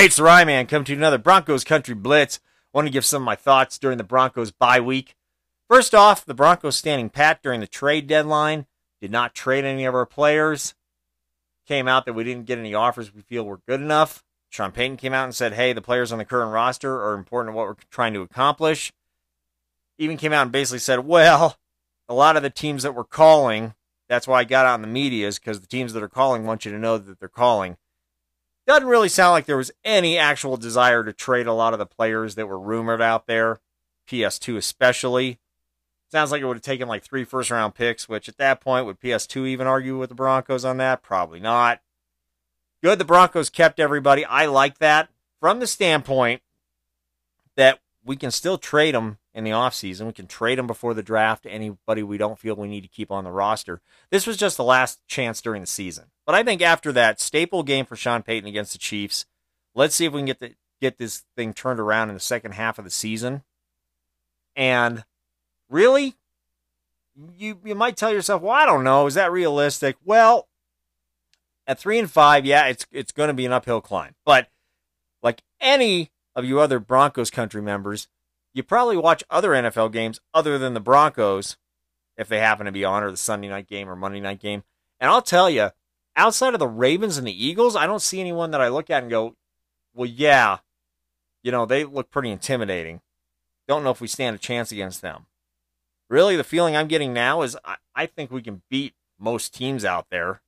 Hey, it's the Rye Man. Come to another Broncos Country Blitz. I want to give some of my thoughts during the Broncos bye week. First off, the Broncos standing pat during the trade deadline. Did not trade any of our players. Came out that we didn't get any offers we feel were good enough. Sean Payton came out and said, hey, the players on the current roster are important to what we're trying to accomplish. Even came out and basically said, well, a lot of the teams that we're calling, that's why I got out in the media, is because the teams that are calling want you to know that they're calling doesn't really sound like there was any actual desire to trade a lot of the players that were rumored out there, PS2 especially. Sounds like it would have taken like three first round picks, which at that point, would PS2 even argue with the Broncos on that? Probably not. Good, the Broncos kept everybody. I like that from the standpoint that we can still trade them in the offseason. We can trade them before the draft anybody we don't feel we need to keep on the roster. This was just the last chance during the season. But I think after that staple game for Sean Payton against the Chiefs, let's see if we can get the, get this thing turned around in the second half of the season. And really, you you might tell yourself, "Well, I don't know, is that realistic?" Well, at 3 and 5, yeah, it's it's going to be an uphill climb. But like any of you other Broncos country members, you probably watch other NFL games other than the Broncos if they happen to be on or the Sunday night game or Monday night game. And I'll tell you, outside of the Ravens and the Eagles, I don't see anyone that I look at and go, well, yeah, you know, they look pretty intimidating. Don't know if we stand a chance against them. Really, the feeling I'm getting now is I, I think we can beat most teams out there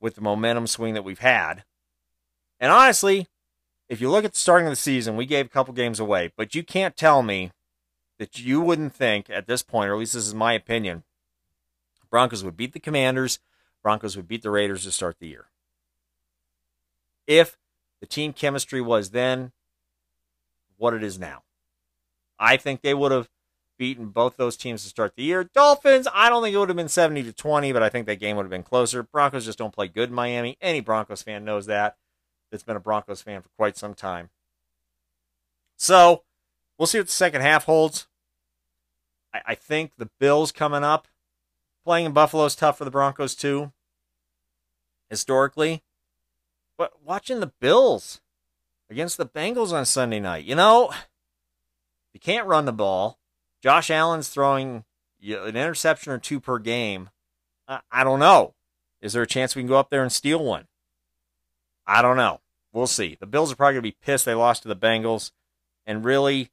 with the momentum swing that we've had. And honestly, if you look at the starting of the season, we gave a couple games away, but you can't tell me that you wouldn't think at this point, or at least this is my opinion, Broncos would beat the Commanders, Broncos would beat the Raiders to start the year. If the team chemistry was then what it is now. I think they would have beaten both those teams to start the year. Dolphins, I don't think it would have been 70 to 20, but I think that game would have been closer. Broncos just don't play good in Miami. Any Broncos fan knows that. That's been a Broncos fan for quite some time. So we'll see what the second half holds. I, I think the Bills coming up. Playing in Buffalo is tough for the Broncos too. Historically. But watching the Bills against the Bengals on Sunday night, you know, you can't run the ball. Josh Allen's throwing an interception or two per game. I, I don't know. Is there a chance we can go up there and steal one? I don't know. We'll see. The Bills are probably going to be pissed they lost to the Bengals. And really,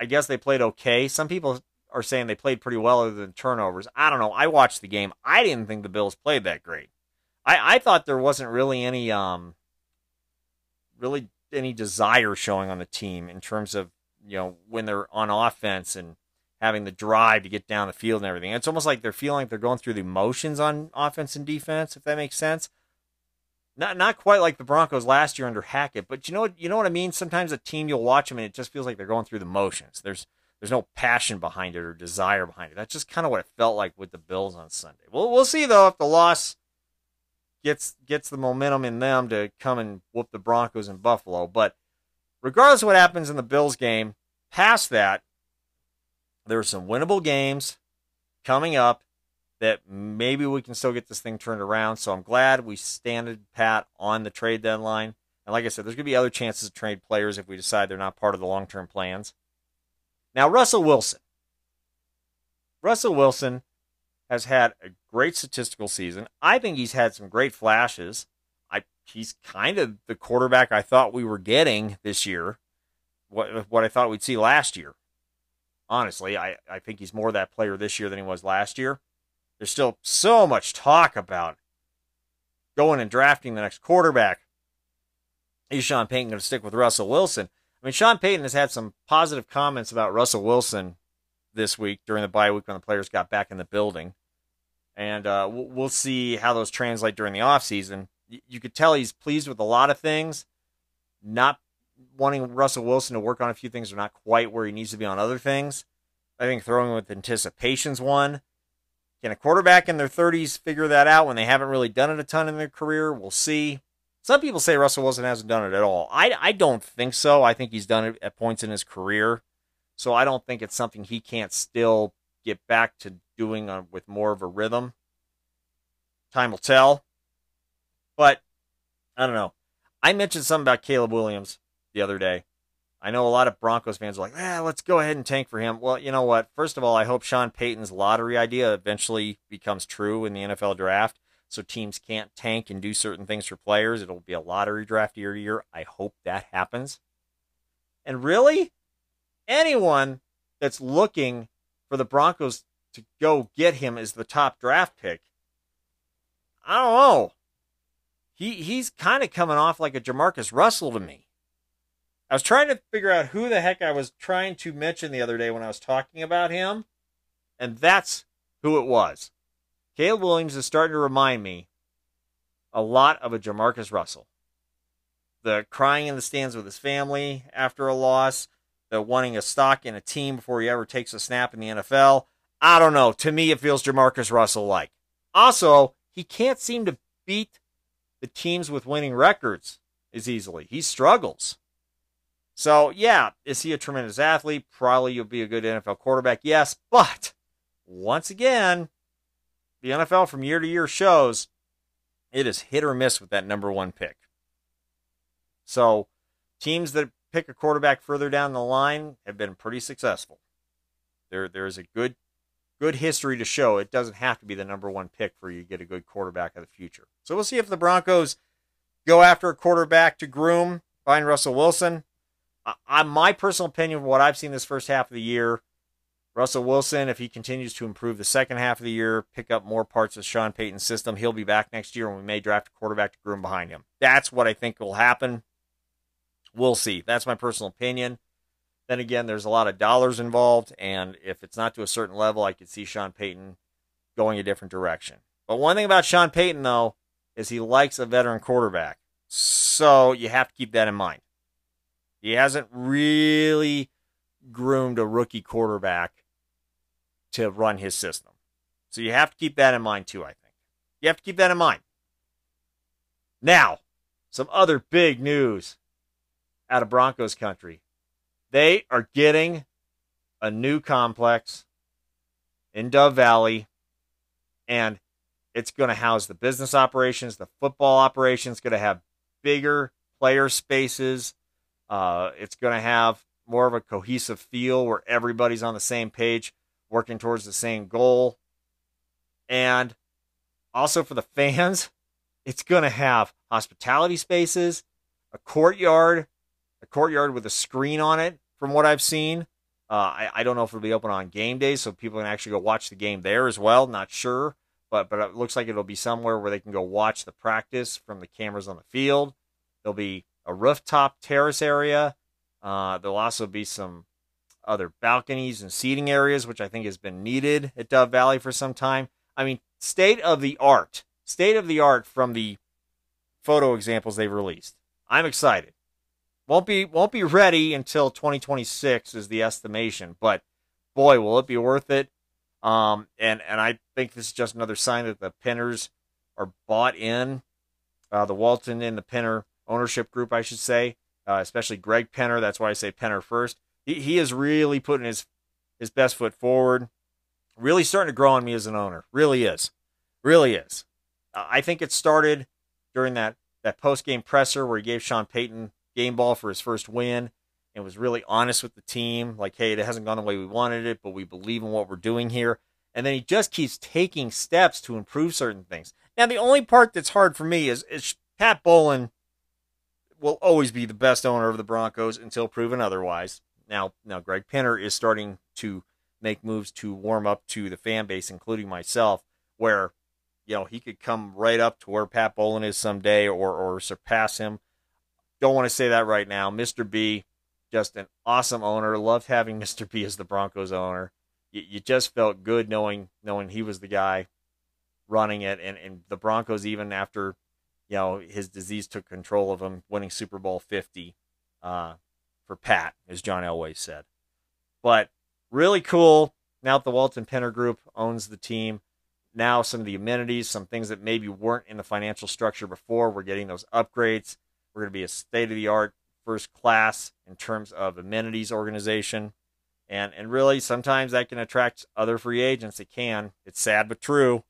I guess they played okay. Some people are saying they played pretty well other than turnovers. I don't know. I watched the game. I didn't think the Bills played that great. I, I thought there wasn't really any um really any desire showing on the team in terms of, you know, when they're on offense and having the drive to get down the field and everything. It's almost like they're feeling like they're going through the motions on offense and defense, if that makes sense. Not not quite like the Broncos last year under Hackett, but you know what you know what I mean. Sometimes a team you'll watch them and it just feels like they're going through the motions. There's there's no passion behind it or desire behind it. That's just kind of what it felt like with the Bills on Sunday. Well, we'll see though if the loss gets gets the momentum in them to come and whoop the Broncos in Buffalo. But regardless of what happens in the Bills game, past that, there are some winnable games coming up that maybe we can still get this thing turned around. So I'm glad we standed pat on the trade deadline. And like I said, there's going to be other chances to trade players if we decide they're not part of the long term plans. Now, Russell Wilson. Russell Wilson has had a great statistical season. I think he's had some great flashes. I he's kind of the quarterback I thought we were getting this year. What what I thought we'd see last year. Honestly, I, I think he's more that player this year than he was last year. There's still so much talk about going and drafting the next quarterback. Is Sean Payton going to stick with Russell Wilson? I mean, Sean Payton has had some positive comments about Russell Wilson this week during the bye week when the players got back in the building. And uh, we'll see how those translate during the offseason. You could tell he's pleased with a lot of things, not wanting Russell Wilson to work on a few things or not quite where he needs to be on other things. I think throwing with anticipation's one. Can a quarterback in their 30s figure that out when they haven't really done it a ton in their career? We'll see. Some people say Russell Wilson hasn't done it at all. I, I don't think so. I think he's done it at points in his career. So I don't think it's something he can't still get back to doing with more of a rhythm. Time will tell. But I don't know. I mentioned something about Caleb Williams the other day. I know a lot of Broncos fans are like, "Ah, let's go ahead and tank for him." Well, you know what? First of all, I hope Sean Payton's lottery idea eventually becomes true in the NFL draft, so teams can't tank and do certain things for players. It'll be a lottery draft year to year. I hope that happens. And really, anyone that's looking for the Broncos to go get him as the top draft pick, I don't know. He he's kind of coming off like a Jamarcus Russell to me. I was trying to figure out who the heck I was trying to mention the other day when I was talking about him, and that's who it was. Caleb Williams is starting to remind me a lot of a Jamarcus Russell. The crying in the stands with his family after a loss, the wanting a stock in a team before he ever takes a snap in the NFL. I don't know. To me, it feels Jamarcus Russell like. Also, he can't seem to beat the teams with winning records as easily. He struggles. So, yeah, is he a tremendous athlete? Probably you'll be a good NFL quarterback. Yes, but once again, the NFL from year to year shows it is hit or miss with that number one pick. So, teams that pick a quarterback further down the line have been pretty successful. There, there is a good, good history to show it doesn't have to be the number one pick for you to get a good quarterback of the future. So we'll see if the Broncos go after a quarterback to groom, find Russell Wilson. I, my personal opinion, what I've seen this first half of the year, Russell Wilson, if he continues to improve the second half of the year, pick up more parts of Sean Payton's system, he'll be back next year and we may draft a quarterback to groom behind him. That's what I think will happen. We'll see. That's my personal opinion. Then again, there's a lot of dollars involved, and if it's not to a certain level, I could see Sean Payton going a different direction. But one thing about Sean Payton, though, is he likes a veteran quarterback. So you have to keep that in mind. He hasn't really groomed a rookie quarterback to run his system. So you have to keep that in mind too, I think. You have to keep that in mind. Now, some other big news out of Broncos country. They are getting a new complex in Dove Valley, and it's going to house the business operations, the football operations, going to have bigger player spaces, uh, it's going to have more of a cohesive feel where everybody's on the same page, working towards the same goal. And also for the fans, it's going to have hospitality spaces, a courtyard, a courtyard with a screen on it, from what I've seen. Uh, I, I don't know if it'll be open on game days, so people can actually go watch the game there as well. Not sure, but but it looks like it'll be somewhere where they can go watch the practice from the cameras on the field. There'll be a rooftop terrace area. Uh, there'll also be some other balconies and seating areas, which I think has been needed at Dove Valley for some time. I mean, state of the art, state of the art from the photo examples they've released. I'm excited. Won't be won't be ready until 2026 is the estimation, but boy, will it be worth it. Um, and and I think this is just another sign that the Penners are bought in. Uh, the Walton and the Penner ownership group, I should say, uh, especially Greg Penner. That's why I say Penner first. He, he is really putting his his best foot forward. Really starting to grow on me as an owner. Really is, really is. Uh, I think it started during that that post game presser where he gave Sean Payton game ball for his first win and was really honest with the team. Like, hey, it hasn't gone the way we wanted it, but we believe in what we're doing here. And then he just keeps taking steps to improve certain things. Now, the only part that's hard for me is, is Pat Bowlen will always be the best owner of the Broncos until proven otherwise. Now, now Greg Penner is starting to make moves to warm up to the fan base, including myself, where you know he could come right up to where Pat Bowlen is someday, or or surpass him. Don't want to say that right now. Mr. B, just an awesome owner. Loved having Mr. B as the Broncos owner. You, you just felt good knowing knowing he was the guy running it, and and the Broncos even after you know, his disease took control of him, winning Super Bowl 50 uh, for Pat, as John Elway said. But really cool. Now that the Walton Penner Group owns the team, now some of the amenities, some things that maybe weren't in the financial structure before, we're getting those upgrades. We're going to be a state of the art, first class in terms of amenities organization. And, and really, sometimes that can attract other free agents. It can. It's sad but true.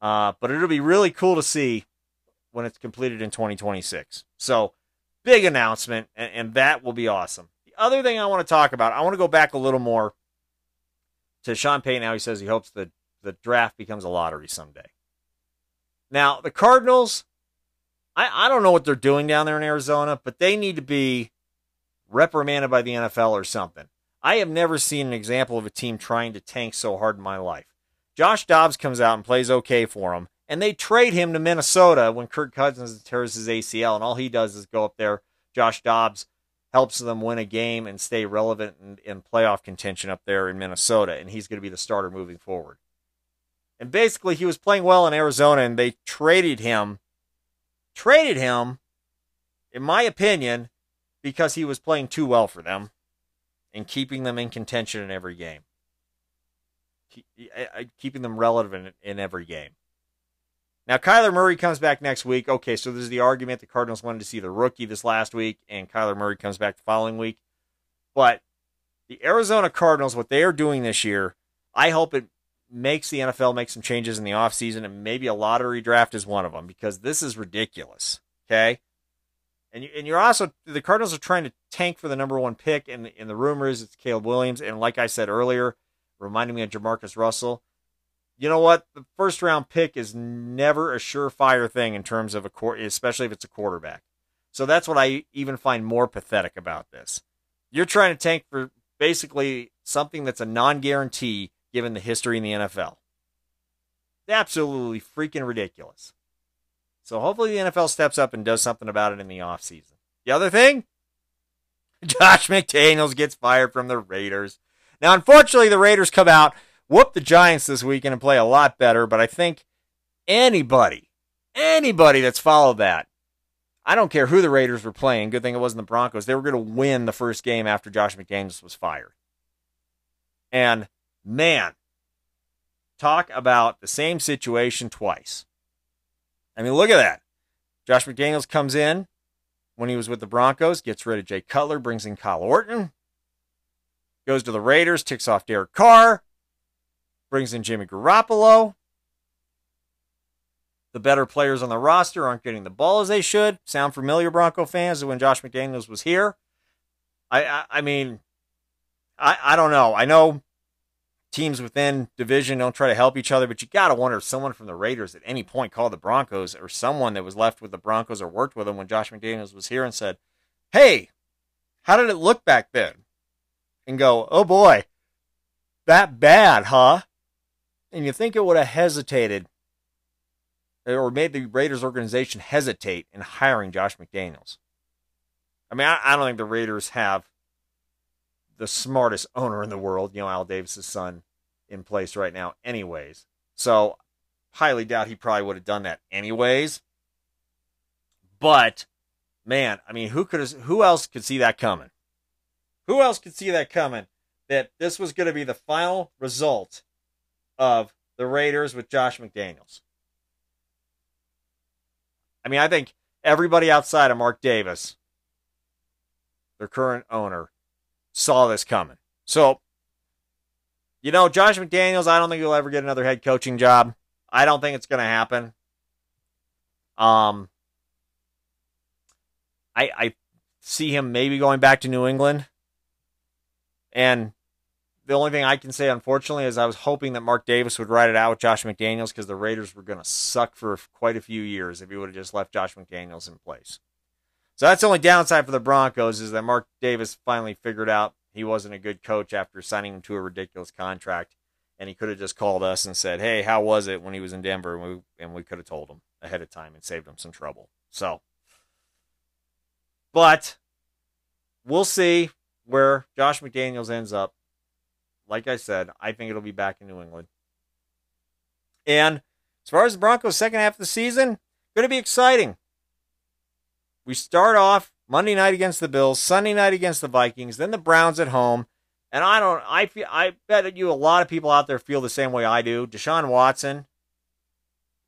Uh, but it'll be really cool to see when it's completed in 2026. So big announcement, and, and that will be awesome. The other thing I want to talk about, I want to go back a little more to Sean Payton. Now he says he hopes the the draft becomes a lottery someday. Now the Cardinals, I I don't know what they're doing down there in Arizona, but they need to be reprimanded by the NFL or something. I have never seen an example of a team trying to tank so hard in my life. Josh Dobbs comes out and plays okay for him, and they trade him to Minnesota when Kirk Cousins tears his ACL, and all he does is go up there. Josh Dobbs helps them win a game and stay relevant in, in playoff contention up there in Minnesota, and he's going to be the starter moving forward. And basically, he was playing well in Arizona, and they traded him, traded him, in my opinion, because he was playing too well for them and keeping them in contention in every game, eh, eh, keeping them relevant in every game. Now, Kyler Murray comes back next week. Okay, so there's the argument the Cardinals wanted to see the rookie this last week, and Kyler Murray comes back the following week. But the Arizona Cardinals, what they are doing this year, I hope it makes the NFL make some changes in the offseason, and maybe a lottery draft is one of them because this is ridiculous. Okay? And, you, and you're also, the Cardinals are trying to tank for the number one pick, and, and the rumor is it's Caleb Williams. And like I said earlier, reminding me of Jamarcus Russell you know what? The first round pick is never a surefire thing in terms of a court, especially if it's a quarterback. So that's what I even find more pathetic about this. You're trying to tank for basically something that's a non guarantee given the history in the NFL. Absolutely freaking ridiculous. So hopefully the NFL steps up and does something about it in the offseason. The other thing, Josh McDaniels gets fired from the Raiders. Now, unfortunately, the Raiders come out whoop the Giants this weekend and play a lot better. But I think anybody, anybody that's followed that, I don't care who the Raiders were playing. Good thing it wasn't the Broncos. They were going to win the first game after Josh McDaniels was fired. And man, talk about the same situation twice. I mean, look at that. Josh McDaniels comes in when he was with the Broncos, gets rid of Jay Cutler, brings in Kyle Orton, goes to the Raiders, ticks off Derek Carr, brings in Jimmy Garoppolo. The better players on the roster aren't getting the ball as they should. Sound familiar, Bronco fans, when Josh McDaniels was here? I, I, I mean, I, I don't know. I know teams within division don't try to help each other, but you got to wonder if someone from the Raiders at any point called the Broncos or someone that was left with the Broncos or worked with them when Josh McDaniels was here and said, Hey, how did it look back then? And go, Oh boy, that bad, huh? And you think it would have hesitated or made the Raiders organization hesitate in hiring Josh McDaniels. I mean, I, I, don't think the Raiders have the smartest owner in the world, you know, Al Davis's son, in place right now, anyways. So, highly doubt he probably would have done that anyways. But, man, I mean, who could who else could see that coming? Who else could see that coming? That this was going to be the final result of the Raiders with Josh McDaniels. I mean, I think everybody outside of Mark Davis, their current owner, saw this coming. So, you know, Josh McDaniels, I don't think he'll ever get another head coaching job. I don't think it's going to happen. Um, I I see him maybe going back to New England. And the only thing I can say, unfortunately, is I was hoping that Mark Davis would ride it out with Josh McDaniels because the Raiders were going to suck for quite a few years if he would have just left Josh McDaniels in place. So that's the only downside for the Broncos is that Mark Davis finally figured out he wasn't a good coach after signing him to a ridiculous contract, and he could have just called us and said, "Hey, how was it when he was in Denver?" and we, and we could have told him ahead of time and saved him some trouble. So, but we'll see where Josh McDaniels ends up like I said, I think it'll be back in New England. And as far as the Broncos' second half of the season, going to be exciting. We start off Monday night against the Bills, Sunday night against the Vikings, then the Browns at home. And I don't, I feel, I bet that you, a lot of people out there feel the same way I do. Deshaun Watson,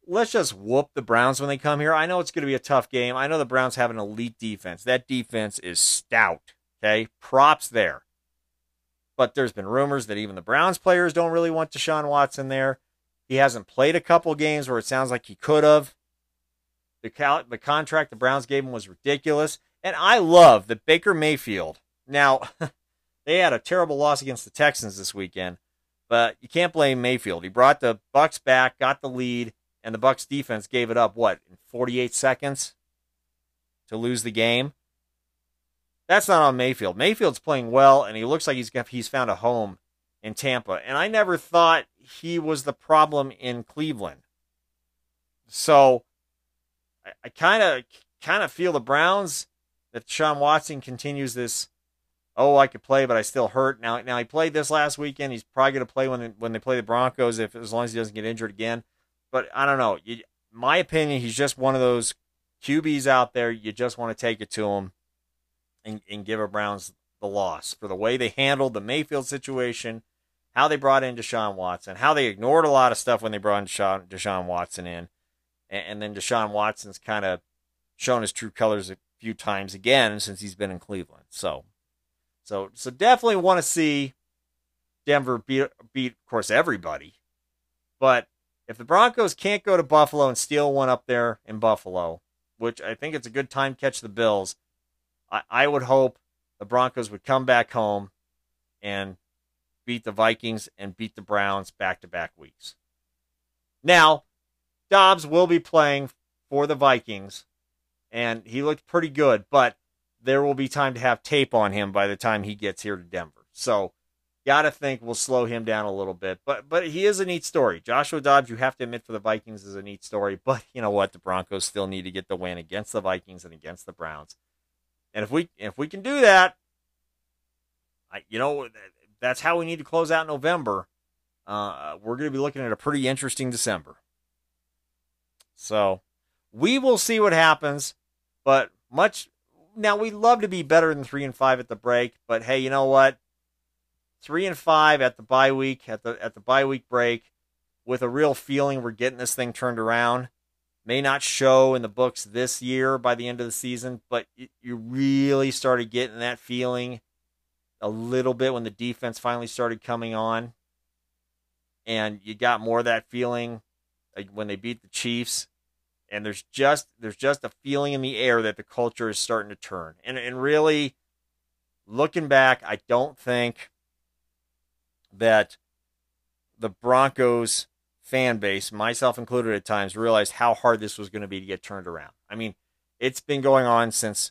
let's just whoop the Browns when they come here. I know it's going to be a tough game. I know the Browns have an elite defense. That defense is stout. Okay, props there. But there's been rumors that even the Browns players don't really want Deshaun Watson there. He hasn't played a couple games where it sounds like he could have. The, cal- the contract the Browns gave him was ridiculous. And I love that Baker Mayfield. Now, they had a terrible loss against the Texans this weekend, but you can't blame Mayfield. He brought the Bucs back, got the lead, and the Bucs defense gave it up what in 48 seconds to lose the game. That's not on Mayfield. Mayfield's playing well, and he looks like he's he's found a home in Tampa. And I never thought he was the problem in Cleveland. So I kind of kind of feel the Browns that Sean Watson continues this. Oh, I could play, but I still hurt. Now, now he played this last weekend. He's probably going to play when when they play the Broncos, if as long as he doesn't get injured again. But I don't know. You, my opinion, he's just one of those QBs out there. You just want to take it to him and, and give a Browns the loss for the way they handled the Mayfield situation, how they brought in Deshaun Watson, how they ignored a lot of stuff when they brought Deshaun, Deshaun Watson in, and, and then Deshaun Watson's kind of shown his true colors a few times again since he's been in Cleveland. So, so, so definitely want to see Denver beat, beat, of course, everybody. But if the Broncos can't go to Buffalo and steal one up there in Buffalo, which I think it's a good time to catch the Bills, I, I would hope the Broncos would come back home and beat the Vikings and beat the Browns back to back weeks. Now, Dobbs will be playing for the Vikings, and he looked pretty good, but there will be time to have tape on him by the time he gets here to Denver. So, gotta think we'll slow him down a little bit. But but he is a neat story. Joshua Dobbs, you have to admit for the Vikings is a neat story. But you know what? The Broncos still need to get the win against the Vikings and against the Browns. And if we if we can do that, I, you know that's how we need to close out November. Uh, we're going to be looking at a pretty interesting December. So we will see what happens. But much now we'd love to be better than three and five at the break. But hey, you know what? Three and five at the bye week at the at the bye week break, with a real feeling we're getting this thing turned around may not show in the books this year by the end of the season, but you really started getting that feeling a little bit when the defense finally started coming on. And you got more of that feeling when they beat the Chiefs. And there's just there's just a feeling in the air that the culture is starting to turn. And and really looking back, I don't think that the Broncos fan base, myself included at times, realized how hard this was going to be to get turned around. I mean, it's been going on since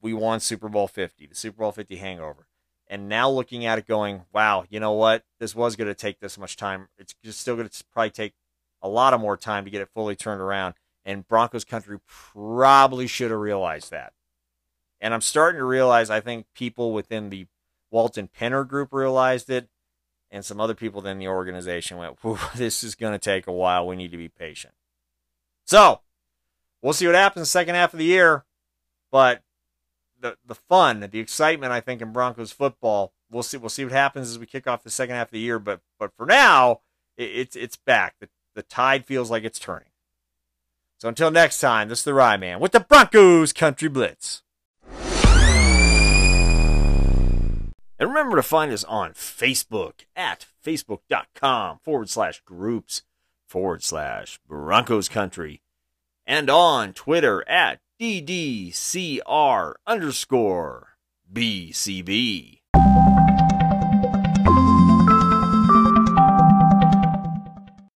we won Super Bowl 50, the Super Bowl 50 hangover. And now looking at it going, wow, you know what? This was going to take this much time. It's just still going to probably take a lot of more time to get it fully turned around. And Broncos country probably should have realized that. And I'm starting to realize, I think people within the Walton Penner group realized it and some other people in the organization went, this is going to take a while. We need to be patient. So we'll see what happens the second half of the year. But the the fun, the excitement, I think in Broncos football, we'll see. We'll see what happens as we kick off the second half of the year. But but for now, it, it's it's back. The the tide feels like it's turning. So until next time, this is the Rye Man with the Broncos Country Blitz. And remember to find us on Facebook at facebook.com forward slash groups forward slash Broncos Country and on Twitter at DDCR underscore BCB.